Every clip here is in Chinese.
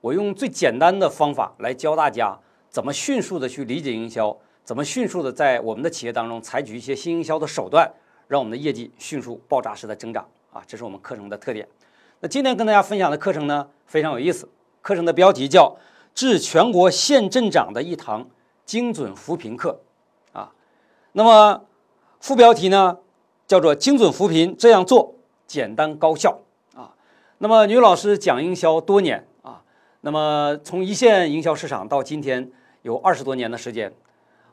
我用最简单的方法来教大家怎么迅速的去理解营销，怎么迅速的在我们的企业当中采取一些新营销的手段，让我们的业绩迅速爆炸式的增长啊！这是我们课程的特点。那今天跟大家分享的课程呢，非常有意思。课程的标题叫“致全国县镇长的一堂精准扶贫课”，啊，那么副标题呢叫做“精准扶贫这样做简单高效”，啊，那么女老师讲营销多年，那么从一线营销市场到今天有二十多年的时间，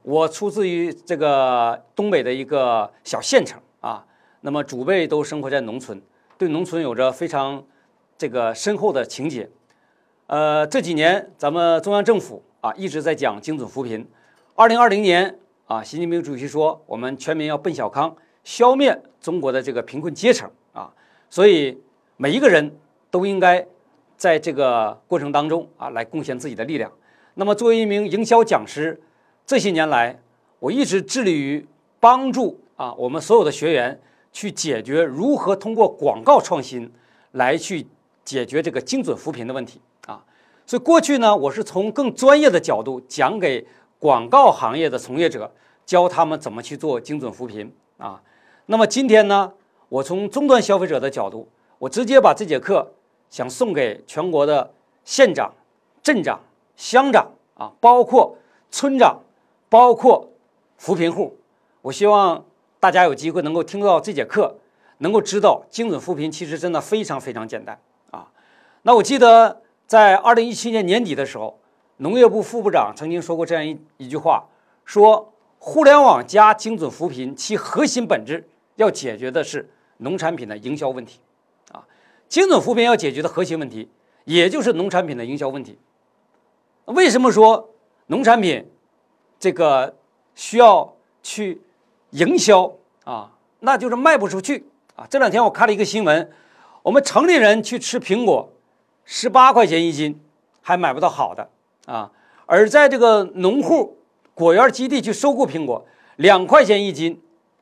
我出自于这个东北的一个小县城啊，那么祖辈都生活在农村，对农村有着非常这个深厚的情结。呃，这几年咱们中央政府啊一直在讲精准扶贫。二零二零年啊，习近平主席说我们全民要奔小康，消灭中国的这个贫困阶层啊，所以每一个人都应该在这个过程当中啊来贡献自己的力量。那么作为一名营销讲师，这些年来我一直致力于帮助啊我们所有的学员去解决如何通过广告创新来去解决这个精准扶贫的问题啊。所以过去呢，我是从更专业的角度讲给广告行业的从业者，教他们怎么去做精准扶贫啊。那么今天呢，我从终端消费者的角度，我直接把这节课想送给全国的县长、镇长、乡长啊，包括村长，包括扶贫户。我希望大家有机会能够听到这节课，能够知道精准扶贫其实真的非常非常简单啊。那我记得。在二零一七年年底的时候，农业部副部长曾经说过这样一一句话，说互联网加精准扶贫，其核心本质要解决的是农产品的营销问题，精准扶贫要解决的核心问题，也就是农产品的营销问题。为什么说农产品这个需要去营销啊？那就是卖不出去啊。这两天我看了一个新闻，我们城里人去吃苹果。十八块钱一斤，还买不到好的啊！而在这个农户果园基地去收购苹果，两块钱一斤，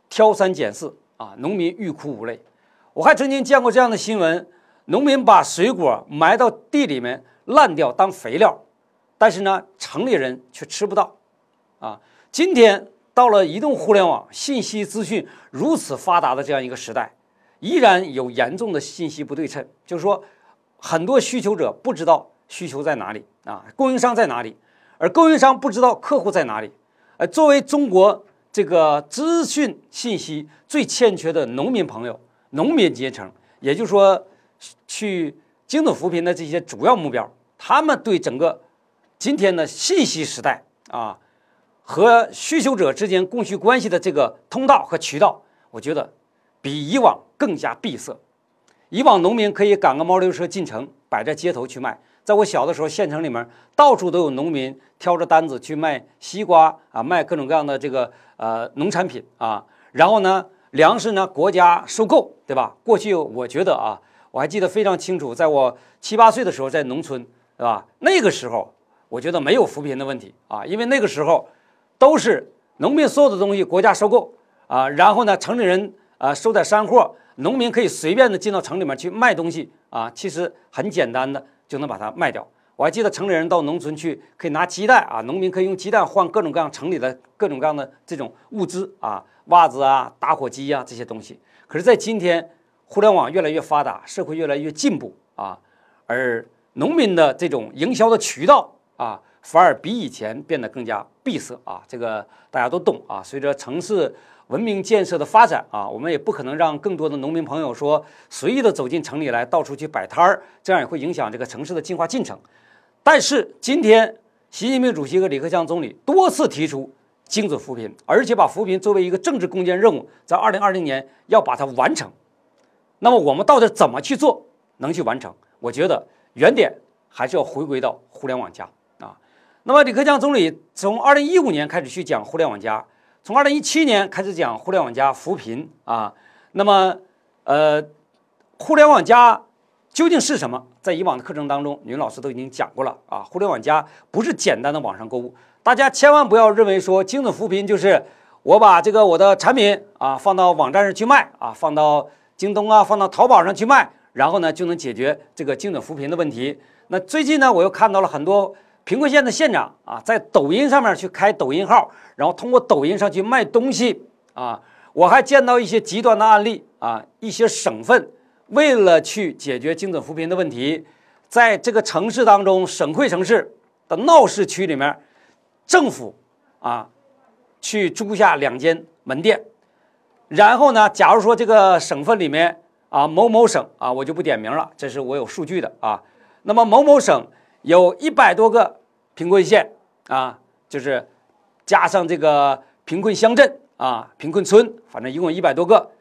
挑三拣四啊，农民欲哭无泪。我还曾经见过这样的新闻：农民把水果埋到地里面烂掉当肥料，但是呢，城里人却吃不到啊！今天到了移动互联网、信息资讯如此发达的这样一个时代，依然有严重的信息不对称，就是说。很多需求者不知道需求在哪里啊，供应商在哪里，而供应商不知道客户在哪里。呃，作为中国这个资讯信息最欠缺的农民朋友、农民阶层，也就是说，去精准扶贫的这些主要目标，他们对整个今天的信息时代啊和需求者之间供需关系的这个通道和渠道，我觉得比以往更加闭塞。以往农民可以赶个毛驴车进城，摆在街头去卖。在我小的时候，县城里面到处都有农民挑着担子去卖西瓜啊，卖各种各样的这个呃农产品啊。然后呢，粮食呢国家收购，对吧？过去我觉得啊，我还记得非常清楚，在我七八岁的时候，在农村，对吧？那个时候我觉得没有扶贫的问题啊，因为那个时候都是农民所有的东西国家收购啊，然后呢，城里人啊收点山货。农民可以随便的进到城里面去卖东西啊，其实很简单的就能把它卖掉。我还记得城里人到农村去可以拿鸡蛋啊，农民可以用鸡蛋换各种各样城里的各种各样的这种物资啊，袜子啊、打火机啊这些东西。可是，在今天，互联网越来越发达，社会越来越进步啊，而农民的这种营销的渠道啊，反而比以前变得更加闭塞啊。这个大家都懂啊。随着城市。文明建设的发展啊，我们也不可能让更多的农民朋友说随意的走进城里来，到处去摆摊儿，这样也会影响这个城市的进化进程。但是今天，习近平主席和李克强总理多次提出精准扶贫，而且把扶贫作为一个政治攻坚任务，在二零二零年要把它完成。那么我们到底怎么去做能去完成？我觉得原点还是要回归到互联网加啊。那么李克强总理从二零一五年开始去讲互联网加。从二零一七年开始讲互联网加扶贫啊，那么，呃，互联网加究竟是什么？在以往的课程当中，女老师都已经讲过了啊。互联网加不是简单的网上购物，大家千万不要认为说精准扶贫就是我把这个我的产品啊放到网站上去卖啊，放到京东啊，放到淘宝上去卖，然后呢就能解决这个精准扶贫的问题。那最近呢，我又看到了很多贫困县的县长啊，在抖音上面去开抖音号，然后通过抖音上去卖东西啊。我还见到一些极端的案例啊，一些省份为了去解决精准扶贫的问题，在这个城市当中，省会城市的闹市区里面，政府啊去租下两间门店，然后呢，假如说这个省份里面啊某某省啊，我就不点名了，这是我有数据的啊。那么某某省有一百多个贫困县啊，就是加上这个贫困乡镇。啊，贫困村，反正一共一百多个，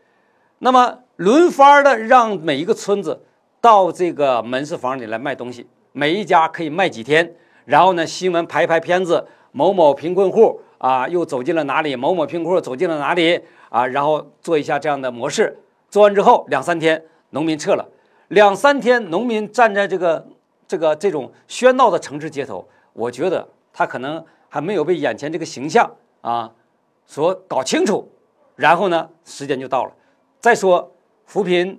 那么轮番的让每一个村子到这个门市房里来卖东西，每一家可以卖几天，然后呢，新闻拍一拍片子，某某贫困户啊又走进了哪里，某某贫困户走进了哪里啊，然后做一下这样的模式，做完之后两三天农民撤了，两三天农民站在这个这个这种喧闹的城市街头，我觉得他可能还没有被眼前这个形象啊。所搞清楚，然后呢，时间就到了。再说扶贫，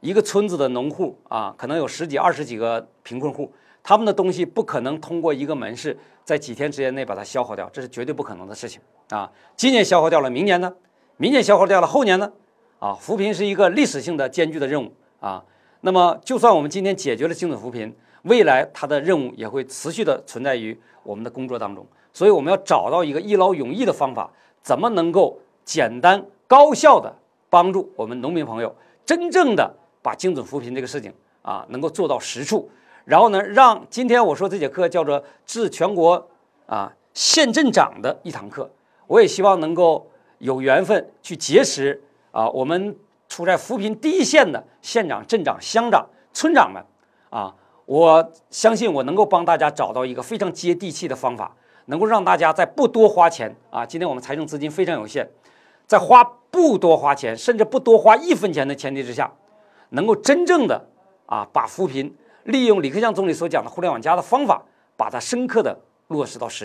一个村子的农户啊，可能有十几、二十几个贫困户，他们的东西不可能通过一个门市在几天之间内把它消耗掉，这是绝对不可能的事情啊。今年消耗掉了，明年呢？明年消耗掉了，后年呢？啊，扶贫是一个历史性的艰巨的任务啊。那么，就算我们今天解决了精准扶贫，未来它的任务也会持续的存在于我们的工作当中。所以，我们要找到一个一劳永逸的方法。怎么能够简单高效的帮助我们农民朋友真正的把精准扶贫这个事情啊能够做到实处？然后呢，让今天我说这节课叫做致全国啊县镇长的一堂课。我也希望能够有缘分去结识啊我们处在扶贫第一线的县长、镇长、乡长、村长们啊，我相信我能够帮大家找到一个非常接地气的方法。能够让大家在不多花钱啊，今天我们财政资金非常有限，在花不多花钱，甚至不多花一分钱的前提之下，能够真正的啊把扶贫利用李克强总理所讲的“互联网加”的方法，把它深刻的落实到实。